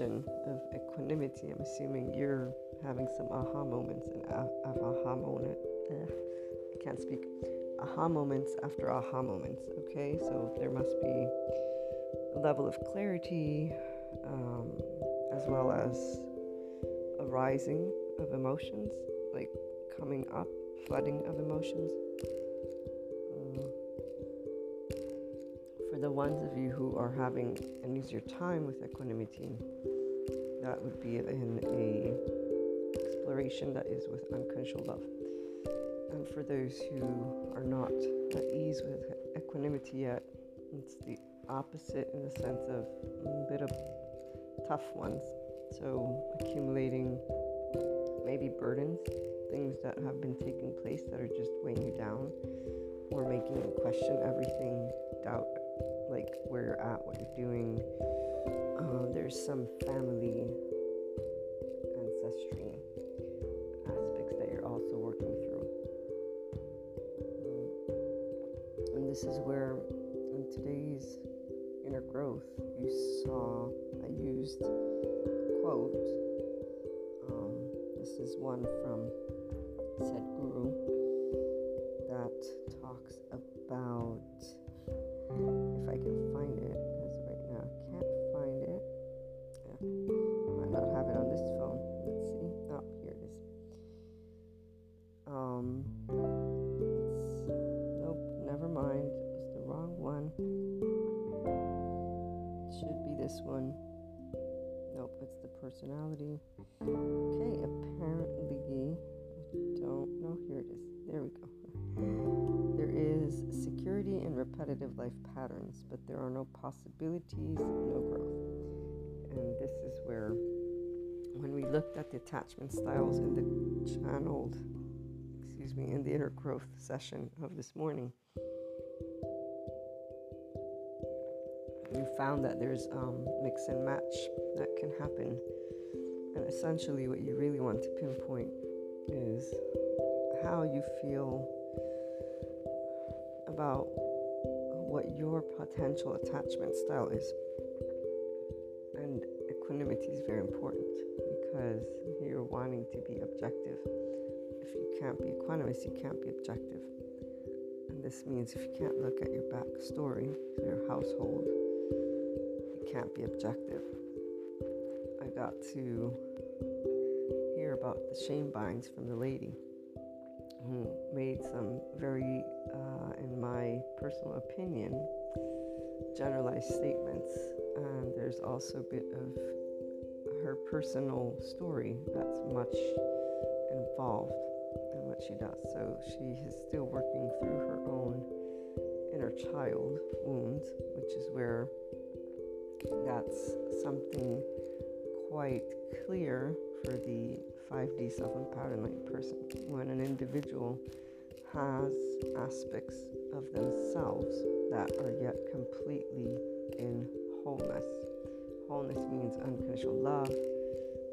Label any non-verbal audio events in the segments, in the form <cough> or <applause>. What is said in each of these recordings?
Of equanimity, I'm assuming you're having some aha moments and aha moment. Eh, I can't speak. Aha moments after aha moments. Okay, so there must be a level of clarity, um, as well as a rising of emotions, like coming up, flooding of emotions. Um, for the ones of you who are having an easier time with equanimity, that would be in a exploration that is with unconditional love. And for those who are not at ease with equanimity yet, it's the opposite in the sense of a bit of tough ones. So, accumulating maybe burdens, things that have been taking place that are just weighing you down, or making you question everything, doubt like where you're at, what you're doing. Uh, there's some family ancestry aspects that you're also working through. Um, and this is where, in today's inner growth, you saw I used quote. Um, this is one from but there are no possibilities, no growth. And this is where, when we looked at the attachment styles in the channeled, excuse me, in the inner growth session of this morning, we found that there's um, mix and match that can happen. And essentially, what you really want to pinpoint is how you feel about your potential attachment style is. And equanimity is very important because you're wanting to be objective. If you can't be equanimous, you can't be objective. And this means if you can't look at your backstory, your household, you can't be objective. I got to hear about the shame binds from the lady who made some very, uh, in my personal opinion, generalized statements. And there's also a bit of her personal story that's much involved in what she does. So she is still working through her own inner child wounds, which is where that's something quite clear for the 5D self empowerment person. When an individual has aspects of themselves that are yet completely in wholeness. Wholeness means unconditional love,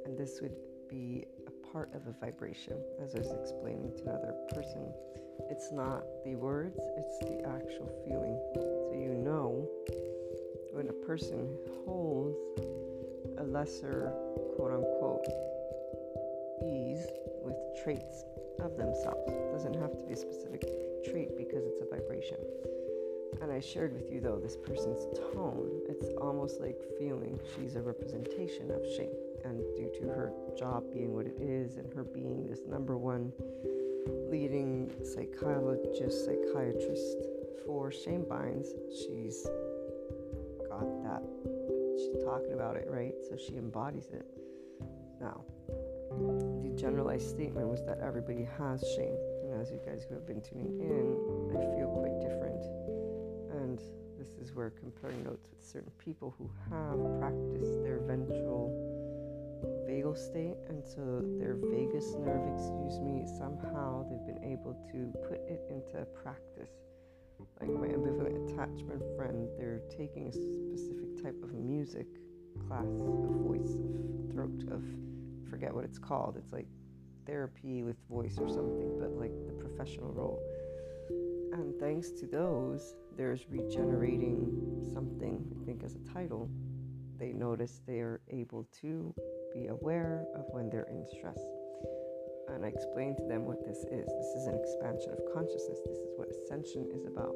and this would be a part of a vibration, as I was explaining to another person. It's not the words, it's the actual feeling. So you know when a person holds a lesser quote unquote traits of themselves. It doesn't have to be a specific trait because it's a vibration. And I shared with you though this person's tone, it's almost like feeling she's a representation of shame. And due to her job being what it is and her being this number one leading psychologist, psychiatrist for shame binds, she's got that. She's talking about it, right? So she embodies it. Now, generalized statement was that everybody has shame. And as you guys who have been tuning in, I feel quite different. And this is where comparing notes with certain people who have practiced their ventral vagal state, and so their vagus nerve, excuse me, somehow they've been able to put it into practice. Like my ambivalent attachment friend, they're taking a specific type of music class of voice, of throat, of forget what it's called. It's like therapy with voice or something, but like the professional role. And thanks to those, there's regenerating something, I think, as a title. They notice they are able to be aware of when they're in stress. And I explained to them what this is. This is an expansion of consciousness. This is what ascension is about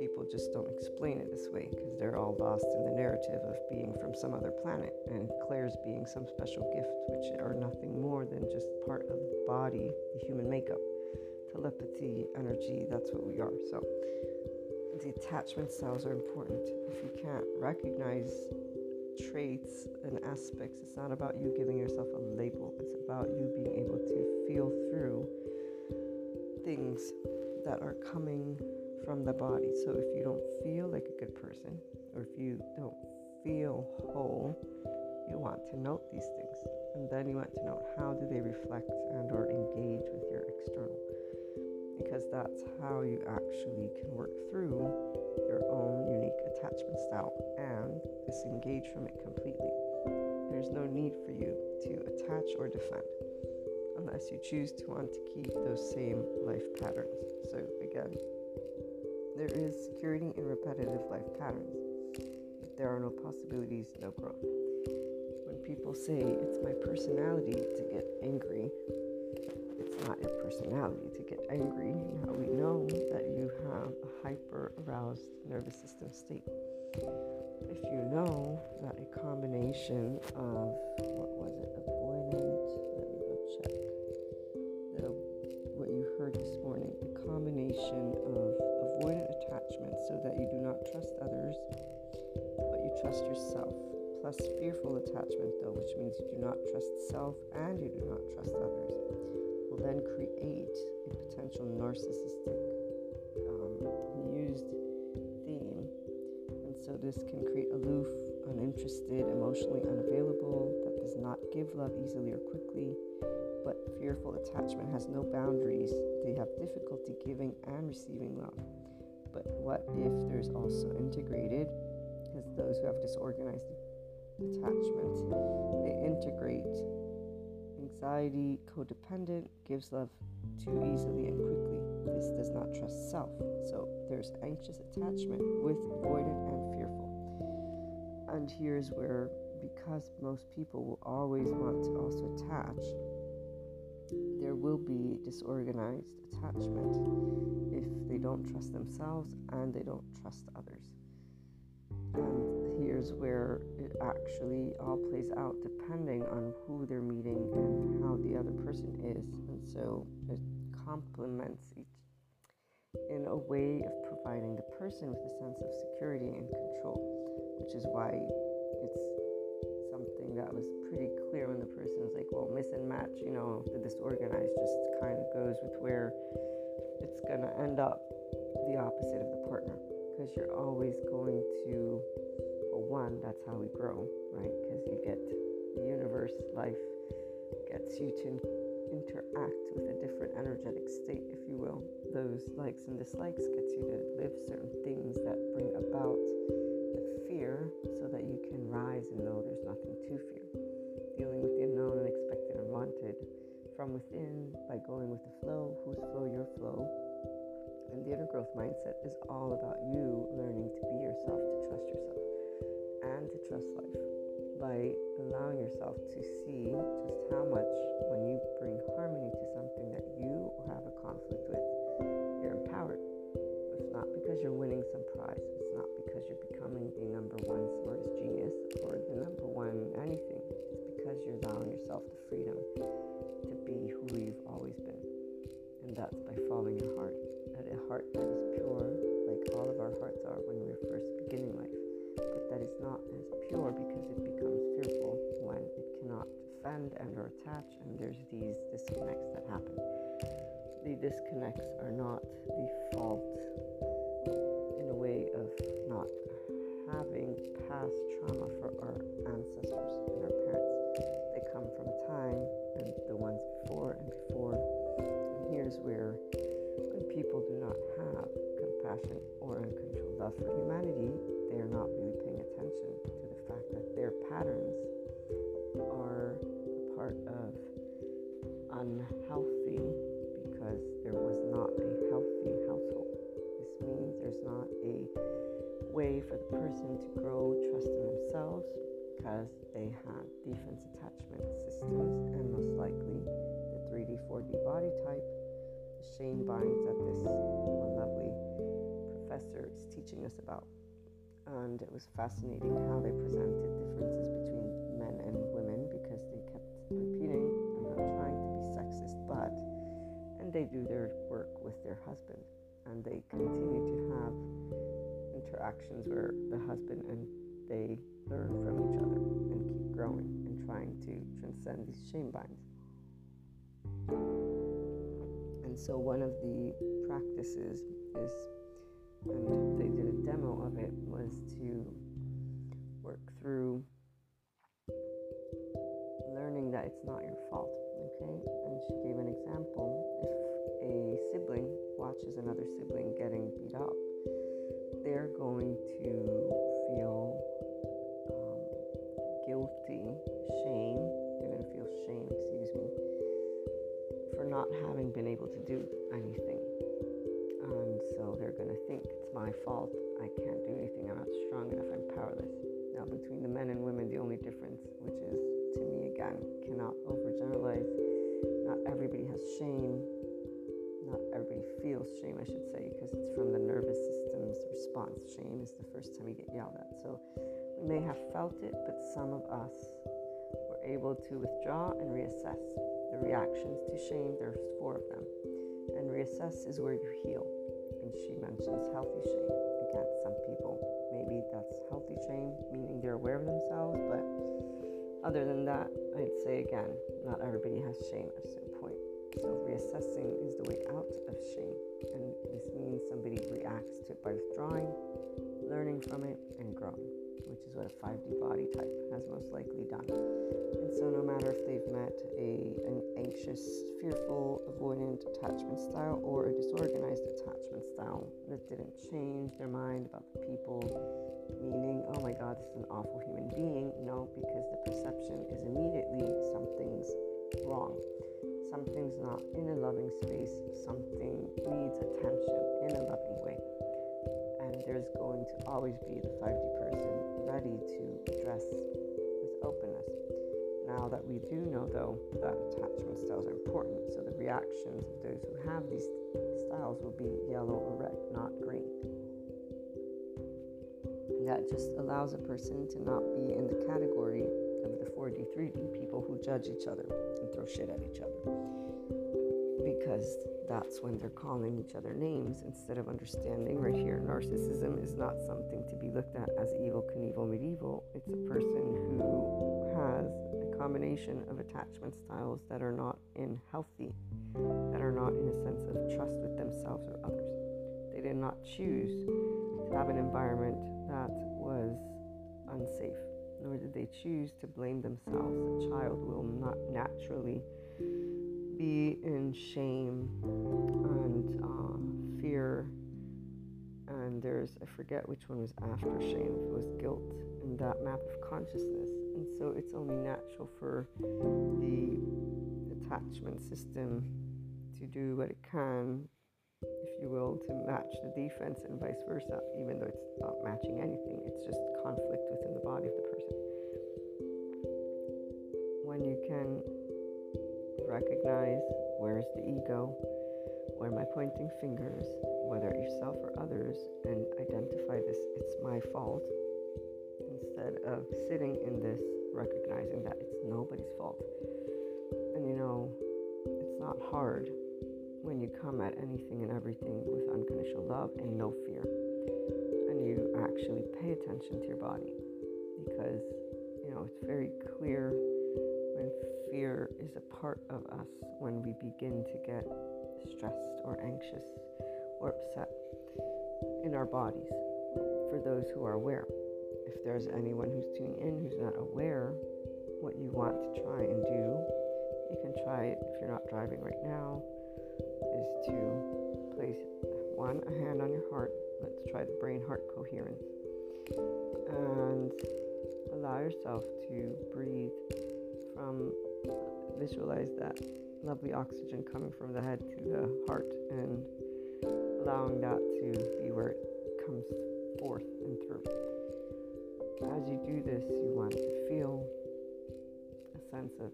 people just don't explain it this way because they're all lost in the narrative of being from some other planet and clairs being some special gift, which are nothing more than just part of the body, the human makeup. Telepathy, energy, that's what we are. So the attachment styles are important. If you can't recognize traits and aspects, it's not about you giving yourself a label, it's about you being able to feel through things that are coming from the body. So if you don't feel like a good person, or if you don't feel whole, you want to note these things. And then you want to note how do they reflect and or engage with your external. Because that's how you actually can work through your own unique attachment style and disengage from it completely. There's no need for you to attach or defend unless you choose to want to keep those same life patterns. So again, there is security in repetitive life patterns. If there are no possibilities, no growth. When people say it's my personality to get angry, it's not your personality to get angry. Now we know that you have a hyper aroused nervous system state. If you know that a combination of what was it, narcissistic um, used theme. And so, this can create aloof, uninterested, emotionally unavailable, that does not give love easily or quickly, but fearful attachment has no boundaries. They have difficulty giving and receiving love. But what if there's also integrated, Because those who have disorganized attachment, they integrate anxiety, codependent, gives love too easily and quickly. This does not trust self. So there's anxious attachment with avoidant and fearful. And here's where, because most people will always want to also attach, there will be disorganized attachment if they don't trust themselves and they don't trust others. And where it actually all plays out depending on who they're meeting and how the other person is. And so it complements each in a way of providing the person with a sense of security and control, which is why it's something that was pretty clear when the person was like, well, miss and match, you know, the disorganized just kind of goes with where it's going to end up the opposite of the partner because you're always going to, one, that's how we grow, right? Because you get the universe, life gets you to interact with a different energetic state, if you will. Those likes and dislikes gets you to live certain things that bring about the fear so that you can rise and know there's nothing to fear. Dealing with the unknown, unexpected, unwanted from within by going with the flow, whose flow, your flow. And the inner growth mindset is all about you learning to be yourself, to trust yourself, and to trust life by allowing yourself to see just how much when you bring harmony attach, and there's these disconnects that happen. The disconnects are not the fault in a way of not having past trauma for our ancestors and our parents. They come from time and the ones before and before. And here's where when people do not have compassion or uncontrolled love for humanity, they are not really paying attention to the fact that their patterns person to grow trust in themselves because they have defense attachment systems and most likely the 3D, 4D body type, the shame binds that this one lovely professor is teaching us about. And it was fascinating how they presented differences between men and women because they kept repeating, I'm not trying to be sexist, but, and they do their work with their husband and they continue to have interactions where the husband and they learn from each other and keep growing and trying to transcend these shame binds. And so one of the practices is, and they did a demo of it, was to work through learning that it's not your fault. Okay, and she gave an example. If a sibling watches another sibling they're going to feel um, guilty, shame. They're going to feel shame, excuse me, for not having been able to do anything. And so they're going to think it's my fault. I can't do anything. I'm not strong enough. I'm powerless. Now, between the men and women, the only difference, which is to me again, cannot overgeneralize. Not everybody has shame not everybody feels shame, I should say, because Shame is the first time you get yelled at. So we may have felt it, but some of us were able to withdraw and reassess the reactions to shame. There's four of them. And reassess is where you heal. And she mentions healthy shame. Again, some people, maybe that's healthy shame, meaning they're aware of themselves, but other than that, I'd say again, not everybody has shame at certain point. So, reassessing is the way out of shame. And this means somebody reacts to it by withdrawing, learning from it, and growing, which is what a 5D body type has most likely done. And so, no matter if they've met a, an anxious, fearful, avoidant attachment style or a disorganized attachment style that didn't change their mind about the people, meaning, oh my God, this is an awful human being. No, because the perception is immediately something's wrong something's not in a loving space, something needs attention in a loving way. And there's going to always be the 5D person ready to address with openness. Now that we do know, though, that attachment styles are important, so the reactions of those who have these styles will be yellow or red, not green. That just allows a person to not be in the category of the 4D, 3D people who judge each other and throw shit at each other. Because that's when they're calling each other names instead of understanding right here. Narcissism is not something to be looked at as Evel Knievel medieval. It's a person who has a combination of attachment styles that are not in healthy, that are not in a sense of trust with themselves or others. They did not choose to have an environment that was unsafe nor did they choose to blame themselves. A child will not naturally be in shame and uh, fear. And there's, I forget which one was after shame, it was guilt in that map of consciousness. And so it's only natural for the attachment system to do what it can, you will, to match the defense and vice versa, even though it's not matching anything. It's just conflict within the body of the person when you can recognize where's the ego, where am I pointing fingers, whether yourself or others, and identify this, it's my fault, instead of sitting in this, recognizing that it's nobody's fault. And you know, it's not hard when you come at anything and everything with unconditional love and no fear. And you actually pay attention to your body because, you know, it's very clear when fear is a part of us when we begin to get stressed or anxious or upset in our bodies for those who are aware. If there's anyone who's tuning in who's not aware what you want to try and do, you can try it if you're not driving right now, is to place one, a hand on your heart. Let's try the brain heart coherence. And allow yourself to breathe from, visualize that lovely oxygen coming from the head to the heart and allowing that to be where it comes forth and through. As you do this, you want to feel a sense of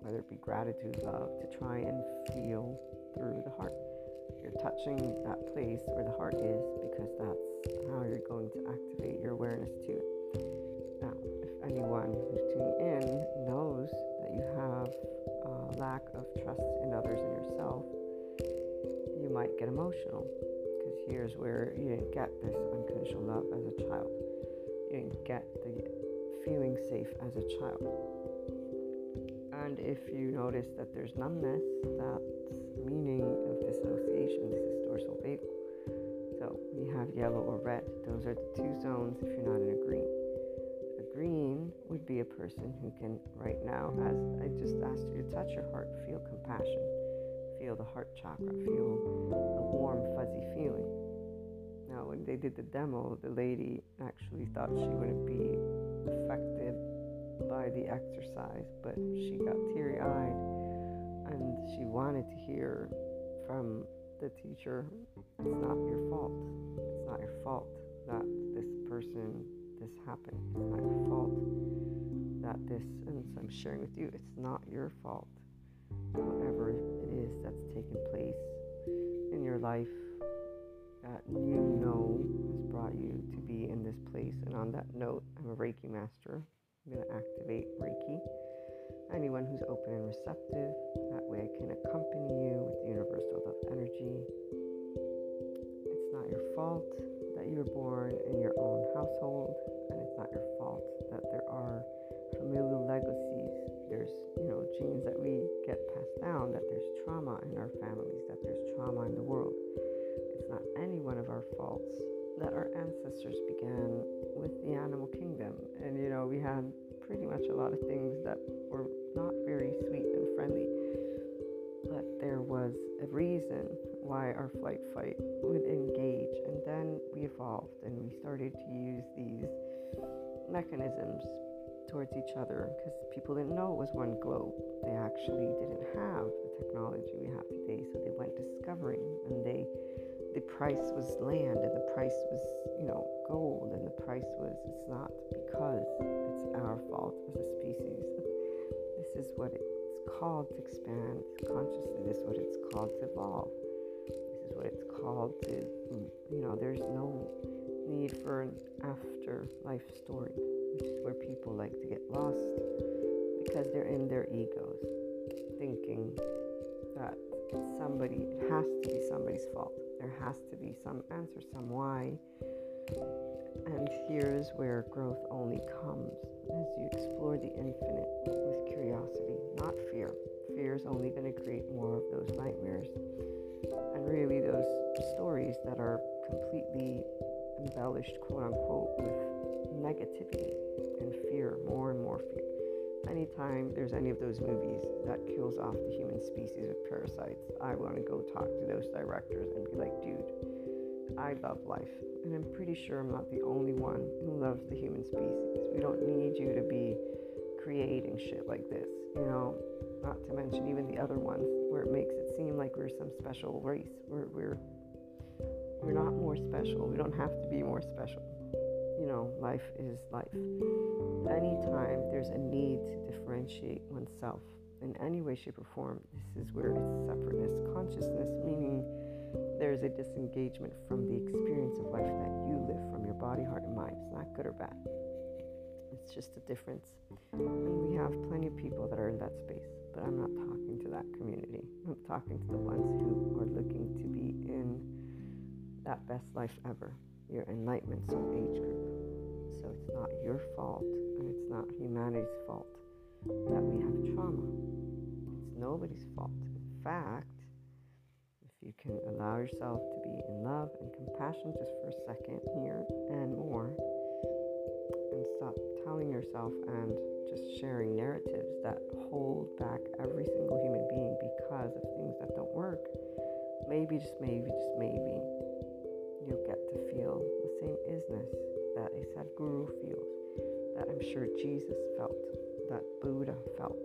whether it be gratitude, love, to try and feel through the heart. You're touching that place where the heart is because that's how you're going to activate your awareness to it. Now, if anyone who's tuning in knows that you have a lack of trust in others and yourself, you might get emotional because here's where you didn't get this unconditional love as a child. You didn't get the feeling safe as a child. And if you notice that there's numbness, that's meaning of dissociation. This is dorsal vagal. So we have yellow or red. Those are the two zones if you're not in a green. A green would be a person who can, right now, as I just asked you to touch your heart, feel compassion, feel the heart chakra, feel a warm, fuzzy feeling. Now, when they did the demo, the lady actually thought she wouldn't be affected by the exercise, but she got teary eyed and she wanted to hear from the teacher it's not your fault. It's not your fault that this person, this happened. It's not your fault that this, and so I'm sharing with you, it's not your fault. Whatever it is that's taken place in your life that you know has brought you to be in this place. And on that note, I'm a Reiki master. I'm going to activate Reiki. Anyone who's open and receptive, that way I can accompany you with the universal love energy. It's not your fault that you were born in your own household, and it's not your fault that there are familial legacies. There's, you know, genes that we get passed down, that there's trauma in our families, that there's trauma in the world. It's not any one of our faults that our ancestors began with the animal kingdom. And, you know, we had pretty much a lot of things that were not very sweet and friendly. But there was a reason why our flight fight would engage. And then we evolved and we started to use these mechanisms towards each other because people didn't know it was one globe. They actually didn't have the technology we have today. So they went discovering and they the price was land and the price was, you know, gold and the price was, it's not because it's our fault as a species. This is what it's called to expand consciously. This is what it's called to evolve. This is what it's called to, you know, there's no need for an afterlife story, which is where people like to get lost because they're in their egos, thinking that somebody, it has to be somebody's fault there has to be some answer, some why. And here's where growth only comes as you explore the infinite with curiosity, not fear. Fear is only going to create more of those nightmares and really those stories that are completely embellished, quote unquote, with negativity and fear, more and more fear anytime there's any of those movies that kills off the human species with parasites, I want to go talk to those directors and be like, dude, I love life. And I'm pretty sure I'm not the only one who loves the human species. We don't need you to be creating shit like this, you know, not to mention even the other ones where it makes it seem like we're some special race. We're, we're, we're not more special. We don't have to be more special you know, life is life. Anytime there's a need to differentiate oneself in any way, shape, or form, this is where it's separateness, consciousness, meaning there's a disengagement from the experience of life that you live from your body, heart, and mind. It's not good or bad. It's just a difference. And we have plenty of people that are in that space, but I'm not talking to that community. I'm talking to the ones who are looking to be in that best life ever your enlightenment soul age group. So it's not your fault and it's not humanity's fault that we have trauma. It's nobody's fault. In fact, if you can allow yourself to be in love and compassion just for a second here and more, and stop telling yourself and just sharing narratives that hold back every single human being because of things that don't work, maybe, just maybe, just maybe, you'll get to feel the same isness that a Sadhguru feels, that I'm sure Jesus felt, that Buddha felt,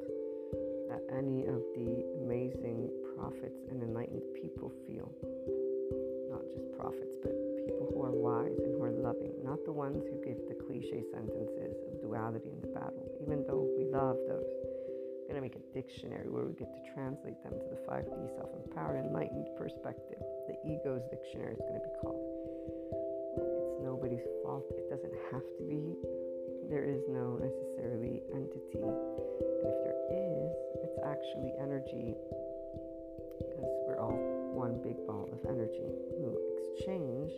that any of the amazing prophets and enlightened people feel. Not just prophets, but people who are wise and who are loving, not the ones who give the cliche sentences of duality in the battle, even though we love those I'm going to make a dictionary where we get to translate them to the 5D self empowered, enlightened perspective. The ego's dictionary is going to be called. It's nobody's fault. It doesn't have to be. There is no necessarily entity. And if there is, it's actually energy because we're all one big ball of energy who exchange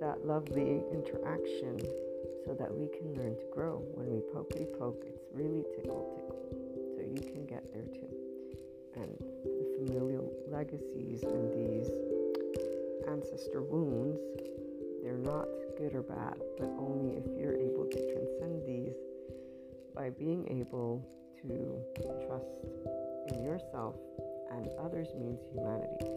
that lovely interaction so that we can learn to grow. When we pokey poke, it's really tickle tickle. So you can get there too. And the familial legacies and these ancestor wounds, they're not good or bad, but only if you're able to transcend these by being able to trust in yourself and others means humanity,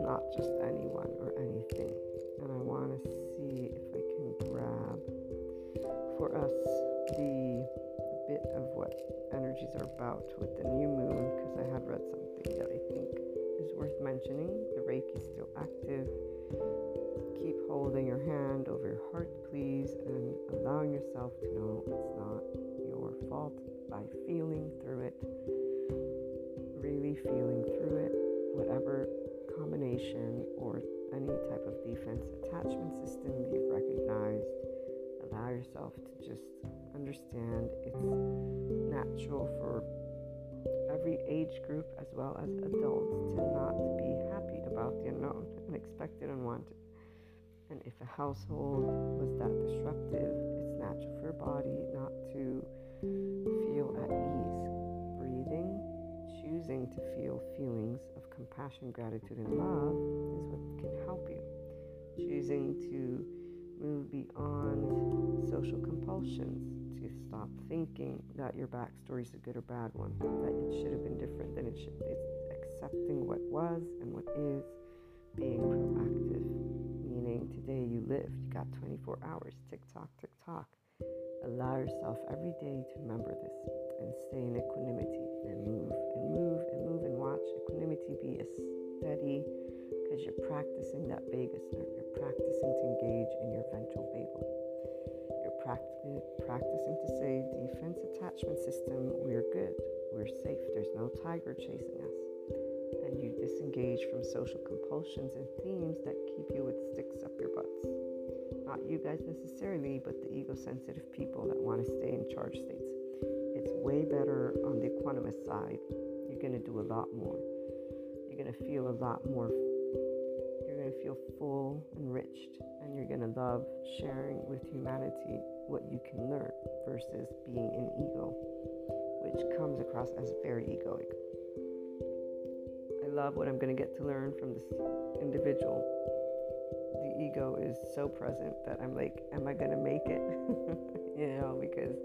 not just anyone or anything. And I want to see if I can grab for us the bit of what energies are about with the new moon because I had read something that I think is worth mentioning. The Reiki is still active. Keep holding your hand over your heart, please, and allowing yourself to know it's not your fault by feeling through it, really feeling through it, whatever combination or any type of defense attachment system you've recognized allow yourself to just understand it's natural for every age group as well as adults to not be happy about the unknown, unexpected, unwanted. And if a household was that disruptive, it's natural for your body not to feel at ease. Breathing, choosing to feel feelings of compassion, gratitude, and love is what can help you. Choosing to move beyond social compulsions, to stop thinking that your backstory is a good or bad one, that it should have been different than it should. It's accepting what was and what is, being proactive, today you live. you got 24 hours, tick tock, tick tock. Allow yourself every day to remember this and stay in equanimity and move and move and move and watch equanimity be a steady because you're practicing that vagus nerve. You're practicing to engage in your ventral vagal. You're practicing to say, defense attachment system, we're good. We're safe. There's no tiger chasing us. Disengage from social compulsions and themes that keep you with sticks up your butts. Not you guys necessarily, but the ego sensitive people that want to stay in charge states. It's way better on the equanimous side. You're going to do a lot more. You're going to feel a lot more You're going to feel full, enriched, and you're going to love sharing with humanity what you can learn versus being in ego, which comes across as very egoic. Love what I'm going to get to learn from this individual. The ego is so present that I'm like, am I going to make it? <laughs> you know, because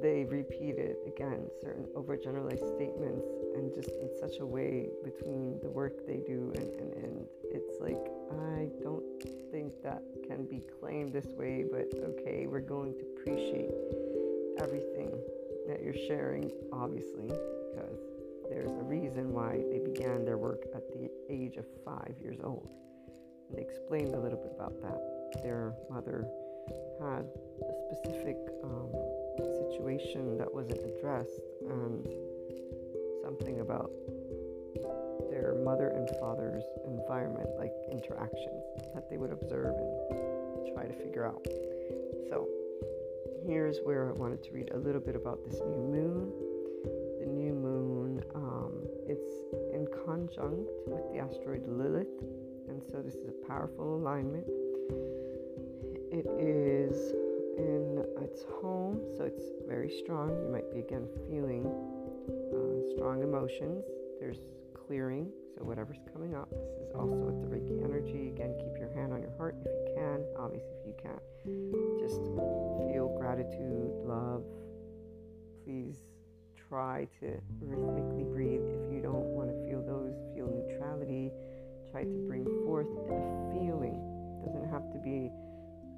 they repeated again certain overgeneralized statements and just in such a way between the work they do and, and, and it's like i don't think that can be claimed this way but okay we're going to appreciate everything that you're sharing obviously because there's a reason why they began their work at the age of five years old and they explained a little bit about that their mother had a specific um, situation that wasn't addressed and something about their mother and father's environment, like interactions that they would observe and try to figure out. So, here's where I wanted to read a little bit about this new moon. The new moon, conjunct with the asteroid Lilith, and so this is a powerful alignment. It is in its home, so it's very strong. You might be again feeling uh, strong emotions. There's clearing, so whatever's coming up. This is also with the Reiki energy. Again, keep your hand on your heart if you can. Obviously, if you can't, just feel gratitude, love. Please try to rhythmically breathe. Try to bring forth a feeling. It doesn't have to be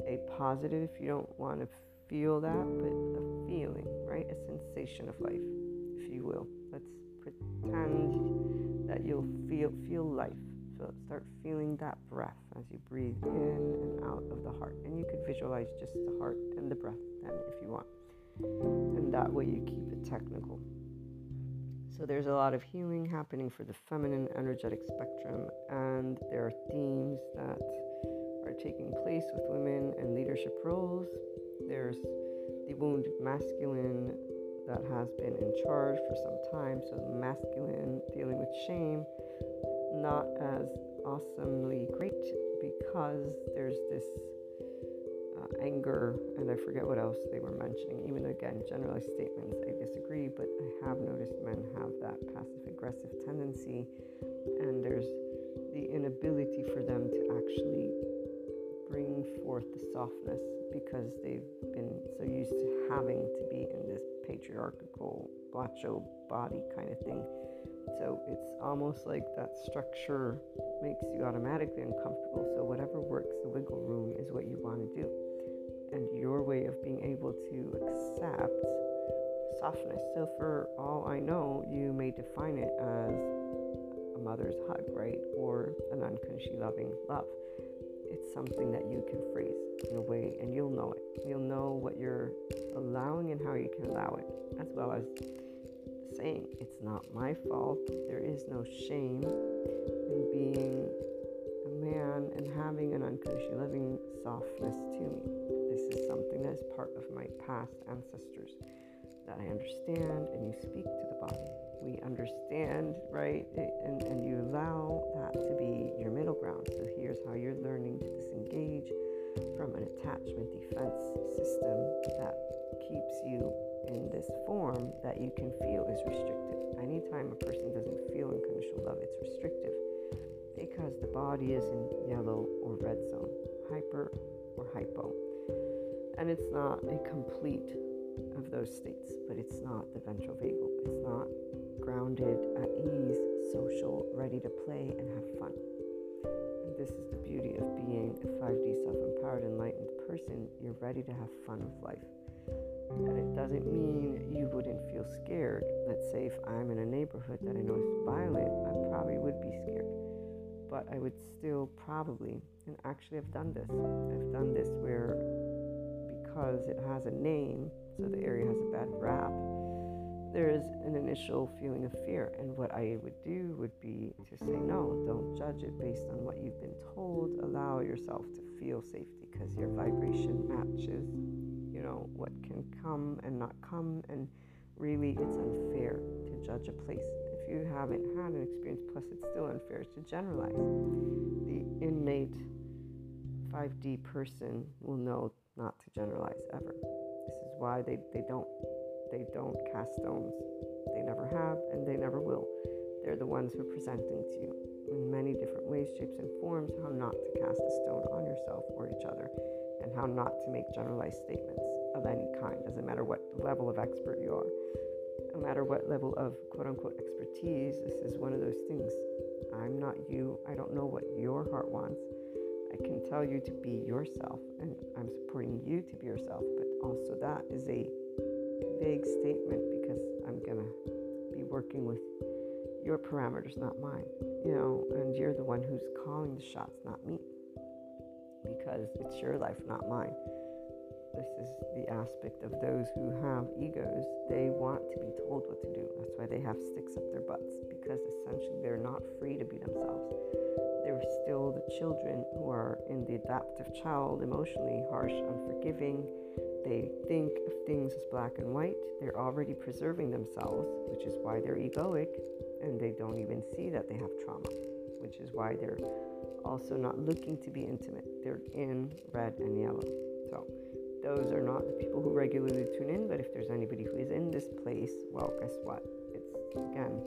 a positive if you don't want to feel that, but a feeling, right? A sensation of life, if you will. Let's pretend that you'll feel feel life. So start feeling that breath as you breathe in and out of the heart. And you could visualize just the heart and the breath then if you want. And that way you keep it technical. So there's a lot of healing happening for the feminine energetic spectrum, and there are themes that are taking place with women and leadership roles. There's the wounded masculine that has been in charge for some time, so the masculine dealing with shame, not as awesomely great because there's this anger, and I forget what else they were mentioning. Even again, generalized statements, I disagree, but I have noticed men have that passive aggressive tendency, and there's the inability for them to actually bring forth the softness because they've been so used to having to be in this patriarchal macho body kind of thing. So it's almost like that structure makes you automatically uncomfortable. So whatever works, the wiggle room is what you want to do and your way of being able to accept softness. So, for all I know, you may define it as a mother's hug, right? Or an unconditionally loving love. It's something that you can phrase in a way, and you'll know it. You'll know what you're allowing and how you can allow it, as well as saying, It's not my fault. There is no shame in being a man and having an unconditionally loving softness to me. This is something that is part of my past ancestors that I understand, and you speak to the body. We understand, right? And, and you allow that to be your middle ground. So here's how you're learning to disengage from an attachment defense system that keeps you in this form that you can feel is restrictive. Anytime a person doesn't feel unconditional love, it's restrictive because the body is in yellow or red zone, hyper or hypo. And it's not a complete of those states, but it's not the ventral vagal. It's not grounded, at ease, social, ready to play and have fun. And this is the beauty of being a 5D self empowered, enlightened person. You're ready to have fun with life. And it doesn't mean you wouldn't feel scared. Let's say if I'm in a neighborhood that I know is violent, I probably would be scared. But I would still probably, and actually I've done this. I've done this where because it has a name, so the area has a bad rap, there is an initial feeling of fear. And what I would do would be to say, no, don't judge it based on what you've been told. Allow yourself to feel safety because your vibration matches, you know, what can come and not come. And really, it's unfair to judge a place. If you haven't had an experience, plus it's still unfair to generalize. The innate 5D person will know not to generalize ever. This is why they, they don't they don't cast stones. They never have and they never will. They're the ones who are presenting to you in many different ways, shapes, and forms how not to cast a stone on yourself or each other and how not to make generalized statements of any kind. Doesn't matter what level of expert you are, no matter what level of quote unquote expertise, this is one of those things. I'm not you. I don't know what your heart wants. I can tell you to be yourself, and I'm supporting you to be yourself, but also that is a vague statement because I'm gonna be working with your parameters, not mine, you know, and you're the one who's calling the shots, not me, because it's your life, not mine. This is the aspect of those who have egos. They want to be told what to do. That's why they have sticks up their butts, because essentially they're not free to be themselves they're still the children who are in the adaptive child, emotionally harsh, unforgiving. They think of things as black and white. They're already preserving themselves, which is why they're egoic, and they don't even see that they have trauma, which is why they're also not looking to be intimate. They're in red and yellow. So those are not the people who regularly tune in, but if there's anybody who is in this place, well, guess what? It's again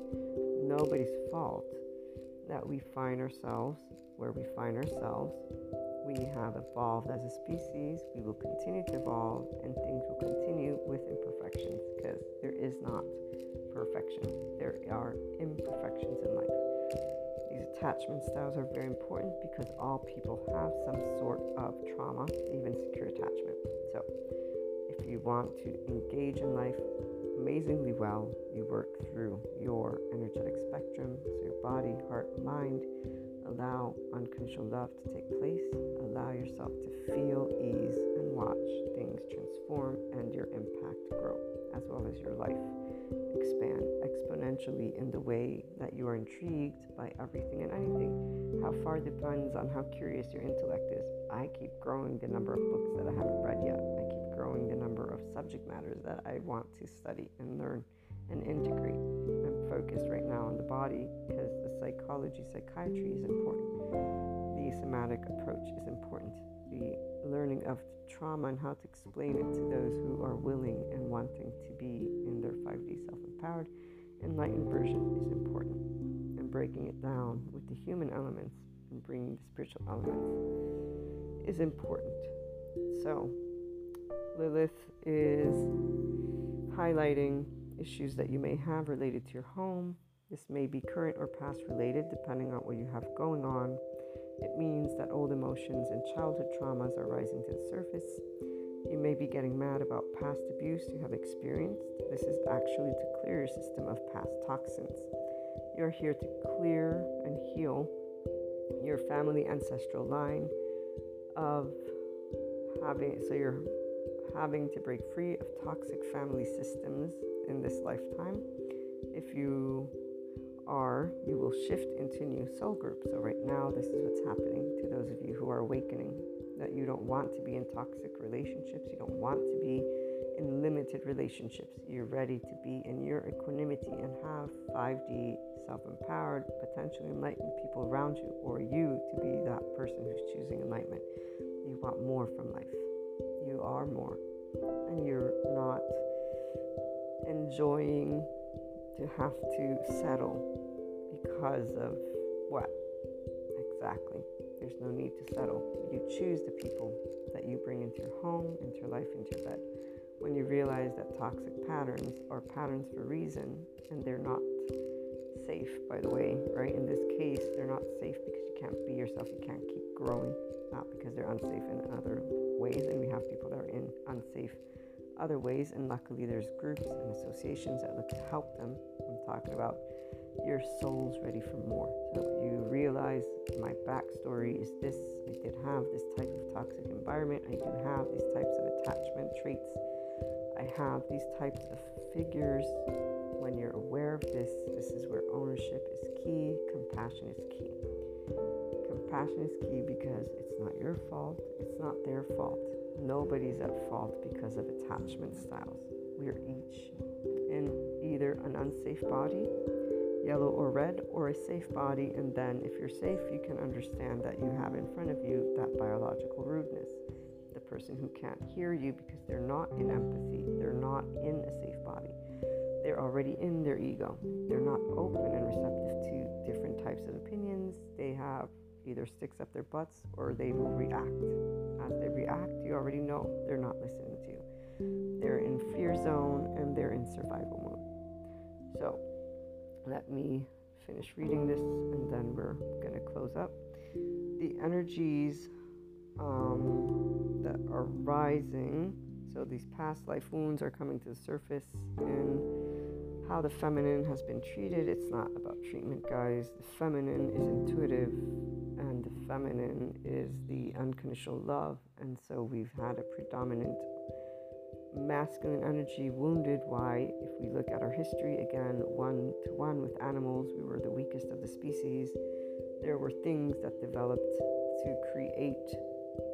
nobody's fault that we find ourselves where we find ourselves. We have evolved as a species, we will continue to evolve, and things will continue with imperfections because there is not perfection, there are imperfections in life. These attachment styles are very important because all people have some sort of trauma, even secure attachment. So, if you want to engage in life amazingly well, you work through your energetic spectrum, so your body, heart, mind. Allow unconditional love to take place. Allow yourself to feel ease watch things transform and your impact grow, as well as your life expand exponentially in the way that you are intrigued by everything and anything. How far depends on how curious your intellect is. I keep growing the number of books that I haven't read yet. I keep growing the number of subject matters that I want to study and learn and integrate. I'm focused right now on the body because the psychology, psychiatry is important. The somatic approach is important. The learning of trauma and how to explain it to those who are willing and wanting to be in their 5D self empowered enlightened version is important. And breaking it down with the human elements and bringing the spiritual elements is important. So, Lilith is highlighting issues that you may have related to your home. This may be current or past related, depending on what you have going on. It means that old emotions and childhood traumas are rising to the surface. You may be getting mad about past abuse you have experienced. This is actually to clear your system of past toxins. You're here to clear and heal your family ancestral line of having so you're having to break free of toxic family systems in this lifetime. If you are, you will shift into new soul groups. So, right now, this is what's happening to those of you who are awakening that you don't want to be in toxic relationships, you don't want to be in limited relationships. You're ready to be in your equanimity and have 5D self empowered, potentially enlightened people around you, or you to be that person who's choosing enlightenment. You want more from life. You are more. And you're not enjoying to have to settle because of what? Exactly. There's no need to settle. You choose the people that you bring into your home, into your life, into your bed. When you realize that toxic patterns are patterns for reason and they're not safe, by the way, right? In this case, they're not safe because you can't be yourself, you can't keep growing, not because they're unsafe in other ways. And we have people that are in unsafe other ways, and luckily there's groups and associations that look to help them. I'm talking about your soul's ready for more. So you realize my backstory is this. I did have this type of toxic environment. I do have these types of attachment traits. I have these types of figures. When you're aware of this, this is where ownership is key, compassion is key. Compassion is key because it's not your fault, it's not their fault. Nobody's at fault because of attachment styles. We are each in either an unsafe body, yellow or red, or a safe body. And then, if you're safe, you can understand that you have in front of you that biological rudeness. The person who can't hear you because they're not in empathy, they're not in a safe body. They're already in their ego. They're not open and receptive to different types of opinions. They have either sticks up their butts or they will react. As they react, you already know they're not listening to you. They're in fear zone and they're in survival mode. So let me finish reading this and then we're going to close up. The energies um, that are rising, so these past life wounds are coming to the surface and how the feminine has been treated. It's not about treatment, guys. The feminine is intuitive and the feminine is the unconditional love. And so we've had a predominant masculine energy wounded. Why? If we look at our history again, one to one with animals, we were the weakest of the species. There were things that developed to create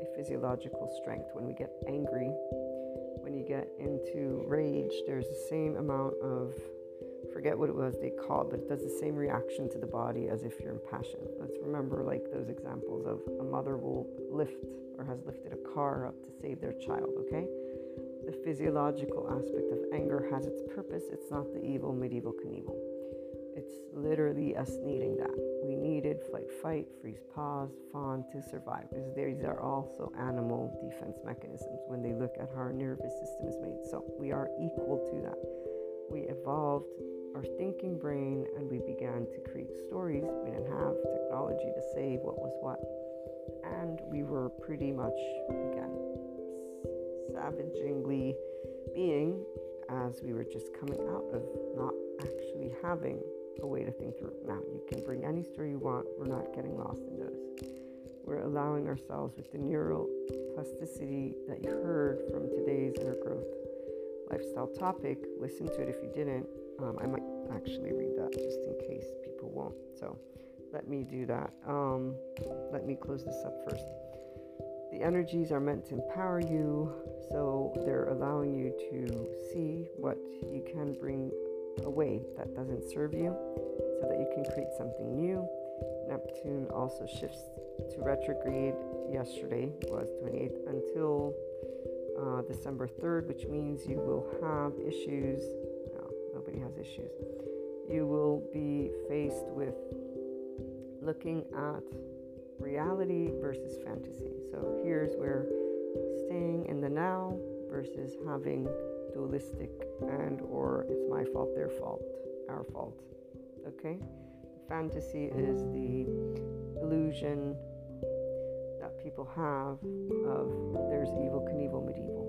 a physiological strength. When we get angry, when you get into rage, there's the same amount of forget what it was they called, but it does the same reaction to the body as if you're in passion. Let's remember like those examples of a mother will lift or has lifted a car up to save their child, okay? The physiological aspect of anger has its purpose. It's not the evil medieval Knievel. It's literally us needing that. We needed flight, fight, freeze, pause, fawn to survive. Because these are also animal defense mechanisms when they look at how our nervous system is made. So we are equal to that. We evolved our thinking brain and we began to create stories. We didn't have technology to say what was what. And we were pretty much, again, savagingly being as we were just coming out of not actually having a way to think through. Now, you can bring any story you want, we're not getting lost in those. We're allowing ourselves with the neural plasticity that you heard from today's inner growth lifestyle topic. Listen to it if you didn't. Um, I might actually read that just in case people won't. So let me do that. Um, let me close this up first. The energies are meant to empower you, so they're allowing you to see what you can bring away that doesn't serve you so that you can create something new. Neptune also shifts to retrograde. Yesterday was 28th until uh, December 3rd, which means you will have issues. Has issues. You will be faced with looking at reality versus fantasy. So here's where staying in the now versus having dualistic and or it's my fault, their fault, our fault. Okay? Fantasy is the illusion that people have of there's evil, Knievel, medieval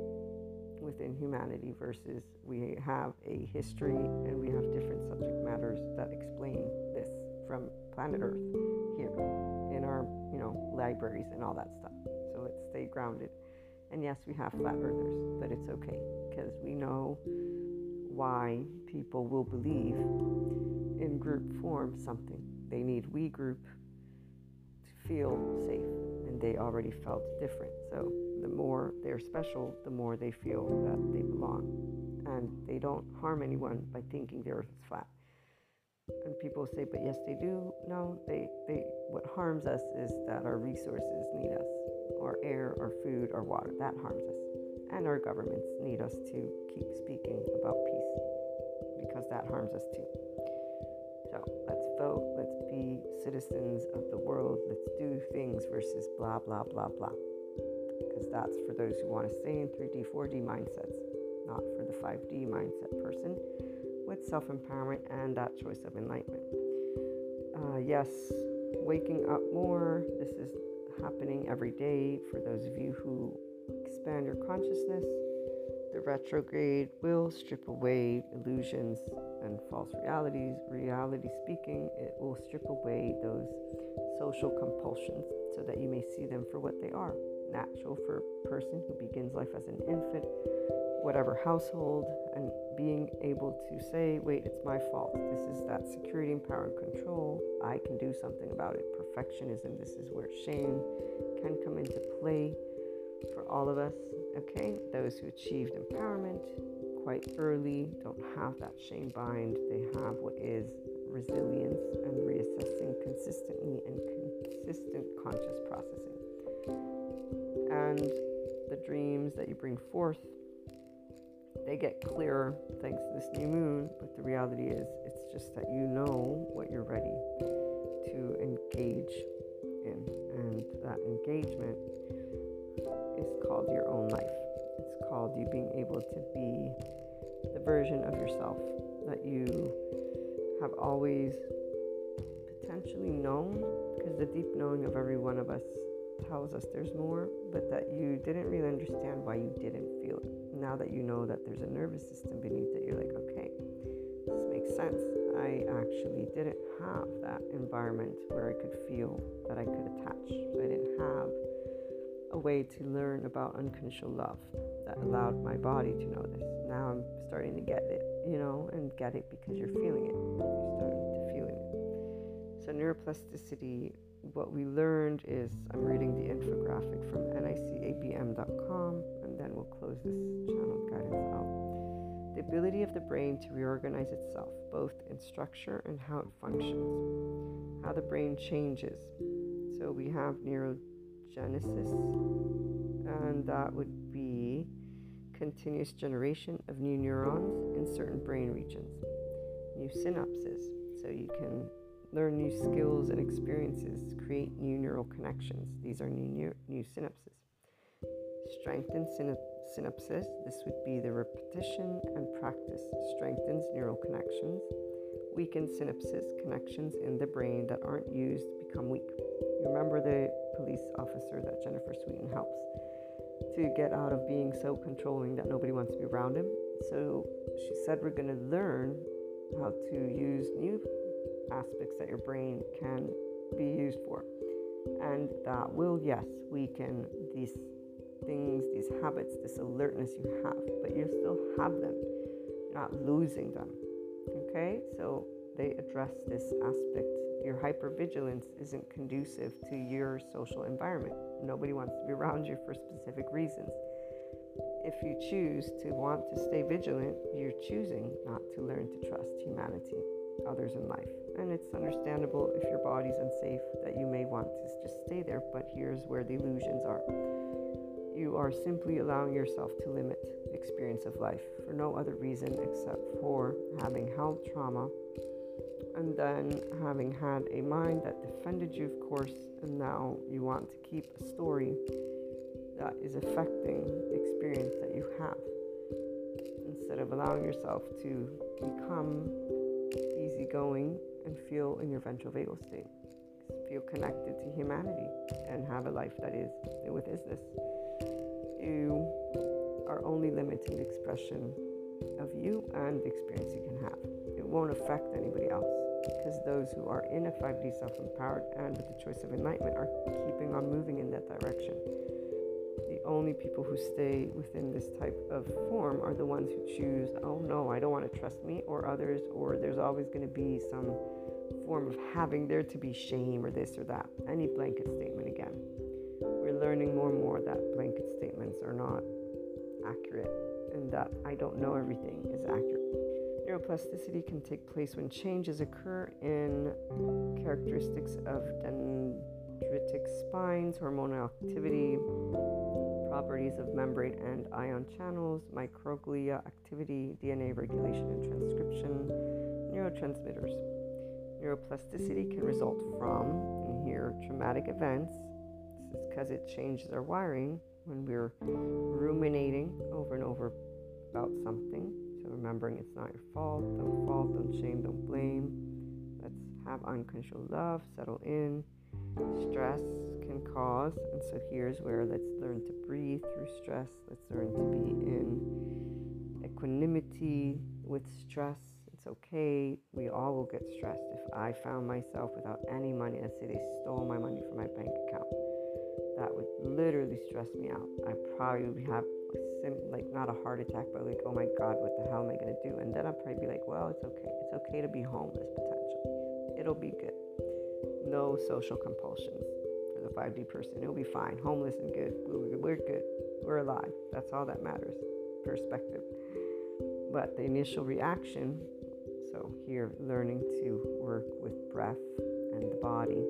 within humanity versus we have a history and we have different subject matters that explain this from planet Earth here in our, you know, libraries and all that stuff. So let's stay grounded. And yes, we have flat earthers, but it's okay because we know why people will believe in group form something. They need we group to feel safe, and they already felt different. So the more they're special, the more they feel that they belong. And they don't harm anyone by thinking the earth is flat. And people say, but yes, they do. No, they, they what harms us is that our resources need us, our air, our food, our water. That harms us. And our governments need us to keep speaking about peace because that harms us too. So let's vote, let's be citizens of the world, let's do things versus blah, blah, blah, blah. Because that's for those who want to stay in 3D, 4D mindsets, not for the 5D mindset person with self empowerment and that choice of enlightenment. Uh, yes, waking up more. This is happening every day for those of you who expand your consciousness. The retrograde will strip away illusions and false realities. Reality speaking, it will strip away those social compulsions so that you may see them for what they are natural for a person who begins life as an infant, whatever household, and being able to say, wait, it's my fault. This is that security and power and control. I can do something about it. Perfectionism, this is where shame can come into play for all of us. Okay, those who achieved empowerment quite early don't have that shame bind, they have what is resilience and reassessing consistently and consistent conscious processing. And the dreams that you bring forth they get clearer thanks to this new moon, but the reality is it's just that you know what you're ready to engage in. And that engagement is called your own life. It's called you being able to be the version of yourself that you have always potentially known, because the deep knowing of every one of us tells us there's more, but that you didn't really understand why you didn't feel it. Now that you know that there's a nervous system beneath it, you're like, okay, this makes sense. I actually didn't have that environment where I could feel that I could attach. I didn't have a way to learn about unconditional love that allowed my body to know this. Now I'm starting to get it, you know, and get it because you're feeling it. You're starting to feel it. So neuroplasticity what we learned is I'm reading the infographic from nicabm.com and then we'll close this channel guidance out. The ability of the brain to reorganize itself, both in structure and how it functions, how the brain changes. So we have neurogenesis, and that would be continuous generation of new neurons in certain brain regions, new synapses, so you can learn new skills and experiences, create new neural connections. These are new new synapses. Strengthen synapses. This would be the repetition and practice strengthens neural connections. Weaken synapses, connections in the brain that aren't used become weak. You remember the police officer that Jennifer Sweeton helps to get out of being so controlling that nobody wants to be around him. So she said, We're going to learn how to use new aspects that your brain can be used for. And that will, yes, weaken these things, these habits, this alertness you have, but you still have them. You're not losing them. Okay? So they address this aspect. Your hypervigilance isn't conducive to your social environment. Nobody wants to be around you for specific reasons. If you choose to want to stay vigilant, you're choosing not to learn to trust humanity, others in life. And it's understandable if your body's unsafe that you may want to just stay there, but here's where the illusions are. You are simply allowing yourself to limit the experience of life for no other reason except for having held trauma and then having had a mind that defended you, of course, and now you want to keep a story that is affecting the experience that you have instead of allowing yourself to become easygoing and feel in your ventral vagal state. Feel connected to humanity and have a life that is with isness. You are only limiting the expression of you and the experience you can have. It won't affect anybody else because those who are in a 5D self empowered and with the choice of enlightenment are keeping on moving in that direction. Only people who stay within this type of form are the ones who choose, oh no, I don't want to trust me, or others, or there's always going to be some form of having there to be shame or this or that. Any blanket statement again. We're learning more and more that blanket statements are not accurate and that I don't know everything is accurate. Neuroplasticity can take place when changes occur in characteristics of dendritic spines, hormonal activity, properties of membrane and ion channels, microglia activity, DNA regulation and transcription, neurotransmitters. Neuroplasticity can result from, and here, traumatic events. This is because it changes our wiring when we're ruminating over and over about something. So remembering it's not your fault, don't fault, don't shame, don't blame. Let's have uncontrolled love settle in. Stress cause, and so here's where let's learn to breathe through stress. Let's learn to be in equanimity with stress it's okay. We all will get stressed. If I found myself without any money, let's say they stole my money from my bank account, that would literally stress me out. I probably would have like not a heart attack, but like, oh my God, what the hell am I gonna do? And then I'd probably be like, well, it's okay. It's okay to be homeless potentially. It'll be good. No social compulsions the 5D person. It'll be fine. Homeless and good. We're good. We're alive. That's all that matters. Perspective. But the initial reaction so, here, learning to work with breath and the body.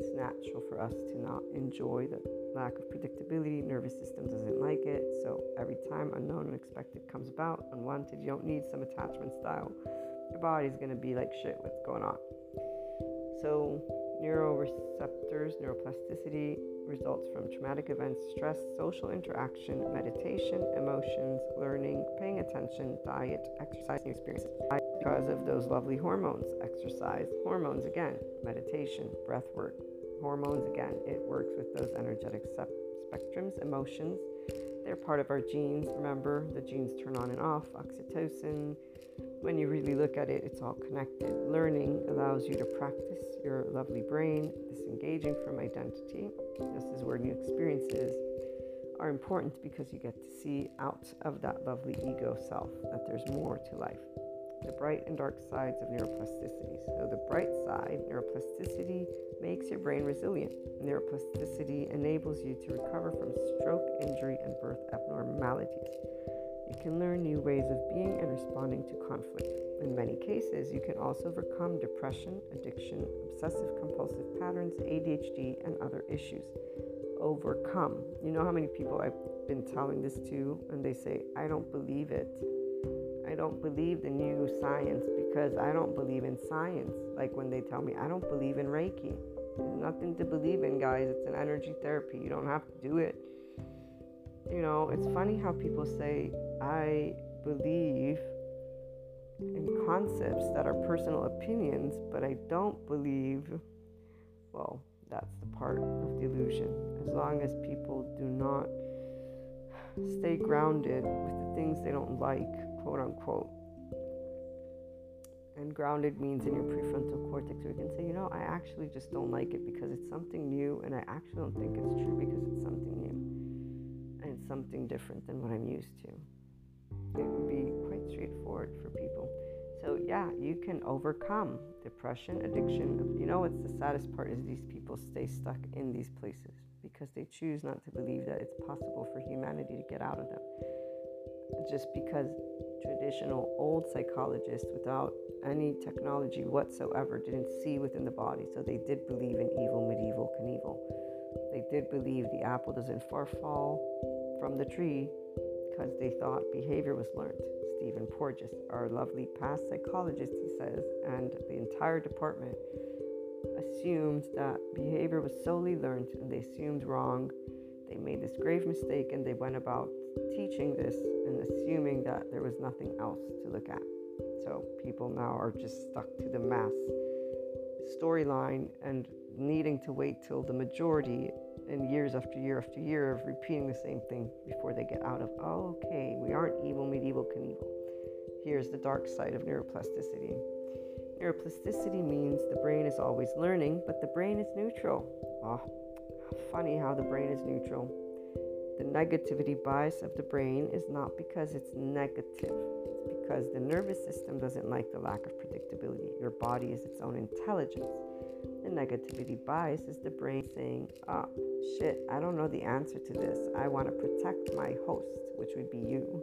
It's natural for us to not enjoy the lack of predictability. Nervous system doesn't like it. So, every time unknown, unexpected comes about, unwanted, you don't need some attachment style. Your body's going to be like, shit, what's going on? So, neuroreceptors, neuroplasticity results from traumatic events, stress, social interaction, meditation, emotions, learning, paying attention, diet, exercise, new experiences because of those lovely hormones. Exercise, hormones again, meditation, breath work, hormones again. It works with those energetic spectrums, emotions. They're part of our genes. Remember, the genes turn on and off, oxytocin. When you really look at it, it's all connected. Learning allows you to practice your lovely brain, disengaging from identity. This is where new experiences are important because you get to see out of that lovely ego self that there's more to life the bright and dark sides of neuroplasticity. So, the bright side, neuroplasticity, makes your brain resilient. Neuroplasticity enables you to recover from stroke, injury, and birth abnormalities. You can learn new ways of being and responding to conflict. In many cases, you can also overcome depression, addiction, obsessive compulsive patterns, ADHD, and other issues. overcome. You know how many people I've been telling this to, and they say, I don't believe it. I don't believe the new science because I don't believe in science. Like when they tell me, I don't believe in Reiki. There's nothing to believe in, guys. It's an energy therapy. You don't have to do it. You know, it's funny how people say, I believe in concepts that are personal opinions, but I don't believe, well, that's the part of the illusion. As long as people do not stay grounded with the things they don't like, quote unquote. And grounded means in your prefrontal cortex, where you can say, you know, I actually just don't like it because it's something new, and I actually don't think it's true because it's something new and it's something different than what I'm used to. It would be quite straightforward for people. So, yeah, you can overcome depression, addiction. You know, what's the saddest part is these people stay stuck in these places because they choose not to believe that it's possible for humanity to get out of them. Just because traditional old psychologists, without any technology whatsoever, didn't see within the body. So they did believe in evil, medieval, Knievel. They did believe the apple doesn't far fall from the tree because they thought behavior was learned. Stephen Porges, our lovely past psychologist, he says, and the entire department assumed that behavior was solely learned and they assumed wrong. They made this grave mistake and they went about teaching this and assuming that there was nothing else to look at. So people now are just stuck to the mass storyline and needing to wait till the majority and years after year after year of repeating the same thing before they get out of, oh, okay, we aren't evil, medieval, Knievel. Here's the dark side of neuroplasticity. Neuroplasticity means the brain is always learning, but the brain is neutral. Oh, funny how the brain is neutral. The negativity bias of the brain is not because it's negative, it's because the nervous system doesn't like the lack of predictability. Your body is its own intelligence. The negativity bias is the brain saying, oh, shit, I don't know the answer to this. I want to protect my host, which would be you.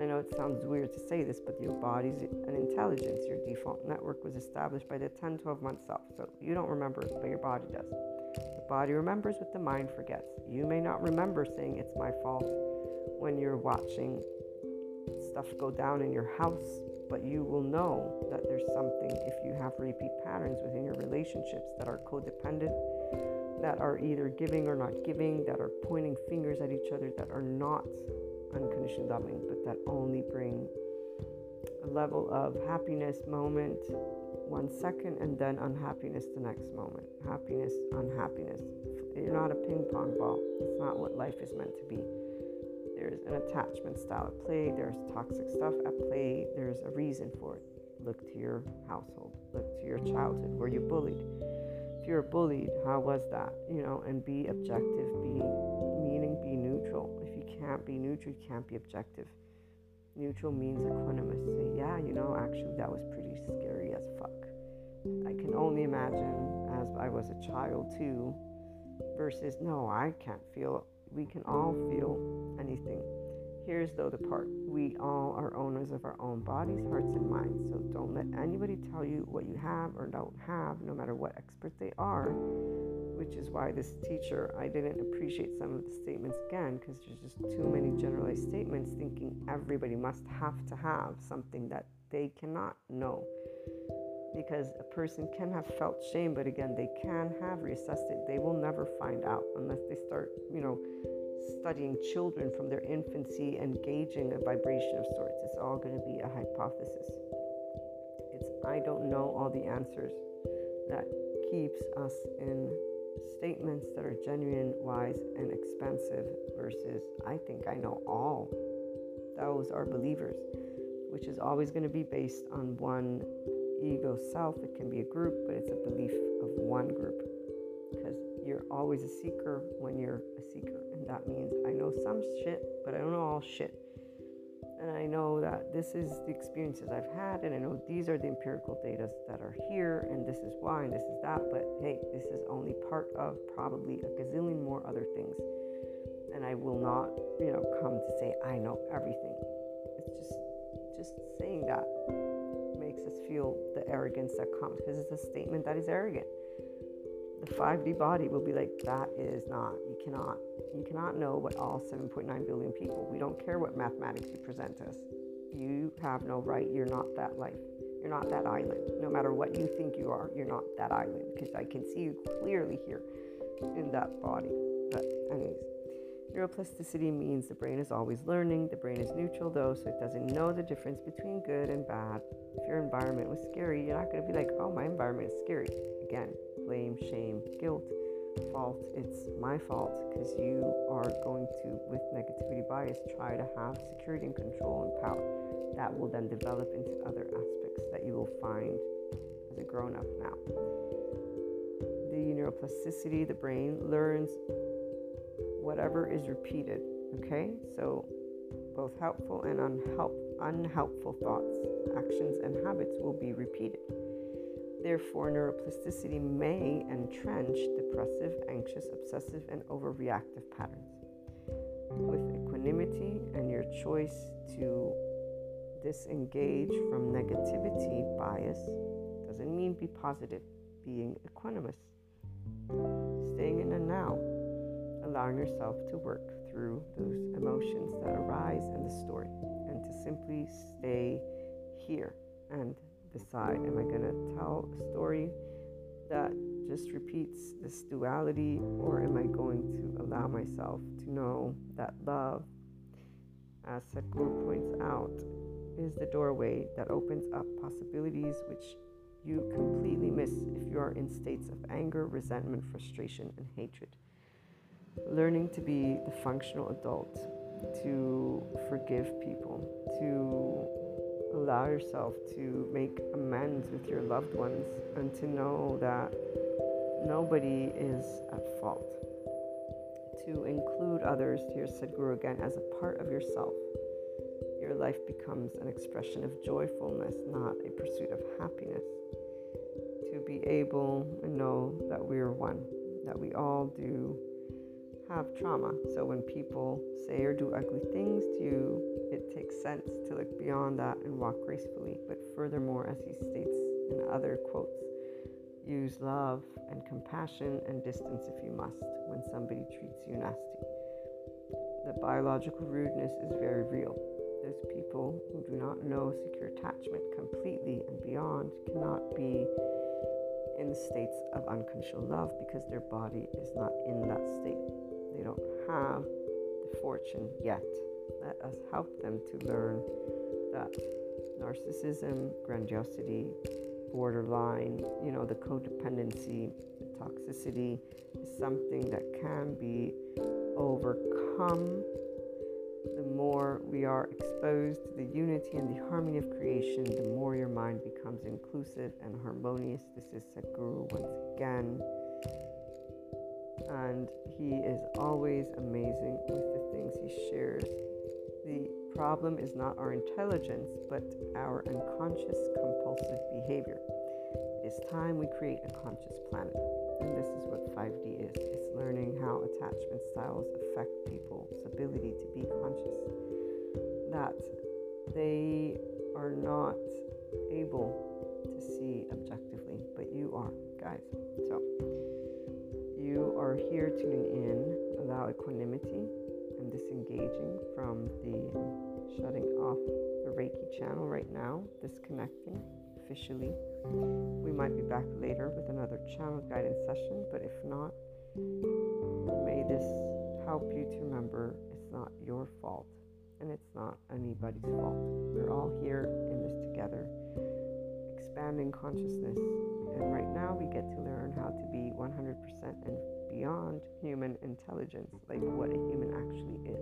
I know it sounds weird to say this, but your body's an intelligence. Your default network was established by the 10, 12 month self. So you don't remember, but your body does. The body remembers what the mind forgets. You may not remember saying it's my fault when you're watching stuff go down in your house, but you will know that there's something if you have repeat patterns within your relationships that are codependent, that are either giving or not giving, that are pointing fingers at each other, that are not unconditionally loving, but that only bring a level of happiness moment one second and then unhappiness the next moment. Happiness, unhappiness. You're not a ping pong ball. It's not what life is meant to be. There's an attachment style at play, there's toxic stuff at play, there's a reason for it. Look to your household, look to your childhood. Were you bullied? If you're bullied, how was that? You know, and be objective, be meaning be neutral If you can't be neutral, you can't be objective. Neutral means equanimous. Say, yeah, you know, actually, that was pretty scary as fuck. I can only imagine as I was a child too, versus, no, I can't feel. We can all feel anything. Here's though the part we all are owners of our own bodies, hearts, and minds. So don't let anybody tell you what you have or don't have, no matter what expert they are which is why this teacher, I didn't appreciate some of the statements again because there's just too many generalized statements thinking everybody must have to have something that they cannot know. Because a person can have felt shame, but again, they can have reassessed it. They will never find out unless they start, you know, studying children from their infancy and gauging a vibration of sorts. It's all going to be a hypothesis. It's I don't know all the answers that keeps us in statements that are genuine, wise, and expansive versus I think I know all. Those are believers, which is always going to be based on one ego self. It can be a group, but it's a belief of one group because you're always a seeker when you're a seeker. And that means I know some shit, but I don't know all shit and I know that this is the experiences I've had, and I know these are the empirical data that are here, and this is why, and this is that. But hey, this is only part of probably a gazillion more other things, and I will not, you know, come to say I know everything. Just saying that makes us feel the arrogance that comes because it's a statement that is arrogant. the 5D body will be like, that is not, you cannot, you cannot know what all 7.9 billion people, we don't care what mathematics you present us. You have no right, you're not that life. You're not that island. No matter what you think you are, you're not that island because I can see you clearly here in that body. But, anyways, neuroplasticity means the brain is always learning. The brain is neutral though, so it doesn't know the difference between good and bad. If your environment was scary, you're not going to be like, oh, my environment is scary. Again, blame, shame, guilt, fault. It's my fault because you are going to, with negativity bias, try to have security and control and power. That will then develop into other aspects that you will find as a grown up now. The neuroplasticity, the brain learns whatever is repeated. Okay, so both helpful and unhelp, unhelpful thoughts, actions, and habits will be repeated. Therefore, neuroplasticity may entrench depressive, anxious, obsessive, and overreactive patterns. With equanimity and your choice to disengage from negativity bias doesn't mean be positive, being equanimous. Staying in the now, allowing yourself to work through those emotions that arise in the story and to simply stay here and decide am I going to tell a story that just repeats this duality, or am I going to allow myself to know that love, as Sadhguru points out, is the doorway that opens up possibilities which you completely miss if you are in states of anger, resentment, frustration, and hatred. Learning to be the functional adult, to forgive people, to allow yourself to make amends with your loved ones and to know that nobody is at fault. To include others, here Sadhguru again, as a part of yourself. Your life becomes an expression of joyfulness, not a pursuit of happiness. To be able and know that we are one, that we all do have trauma. So when people say or do ugly things to you, it takes sense to look beyond that and walk gracefully. But furthermore, as he states in other quotes, use love and compassion and distance if you must when somebody treats you nasty. The biological rudeness is very real. Those people who do not know secure attachment completely and beyond cannot be in states of unconditional love because their body is not in that state. They don't have the fortune yet. Let us help them to learn that narcissism, grandiosity, borderline, you know, the codependency, the toxicity is something that can be overcome the more we are exposed to the unity and the harmony of creation, the more your mind becomes inclusive and harmonious. This is Sadhguru once again and he is always amazing with the things he shares. The problem is not our intelligence, but our unconscious compulsive behavior. It is time we create a conscious planet. And this is what 5D is it's learning how attachment styles affect people's ability to be conscious. That they are not able to see objectively, but you are, guys. So, you are here tuning in, allow equanimity and disengaging from the shutting off the Reiki channel right now, disconnecting officially. We might be back later with another channel guidance session, but if not, may this help you to remember it's not your fault and it's not anybody's fault. We're all here in this together, expanding consciousness and right now, we get to learn how to be 100% and beyond human intelligence, like what a human actually is,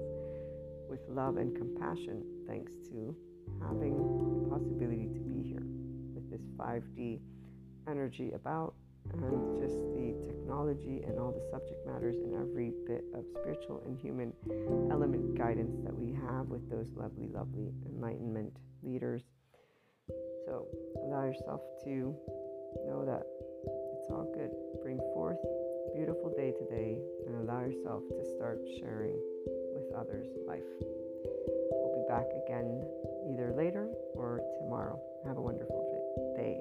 with love and compassion, thanks to having the possibility to be here with this 5D energy about and just the technology and all the subject matters and every bit of spiritual and human element guidance that we have with those lovely, lovely enlightenment leaders. So allow yourself to know that it's all good. Bring forth a beautiful day today and allow yourself to start sharing with others life. We'll be back again either later or tomorrow. Have a wonderful day,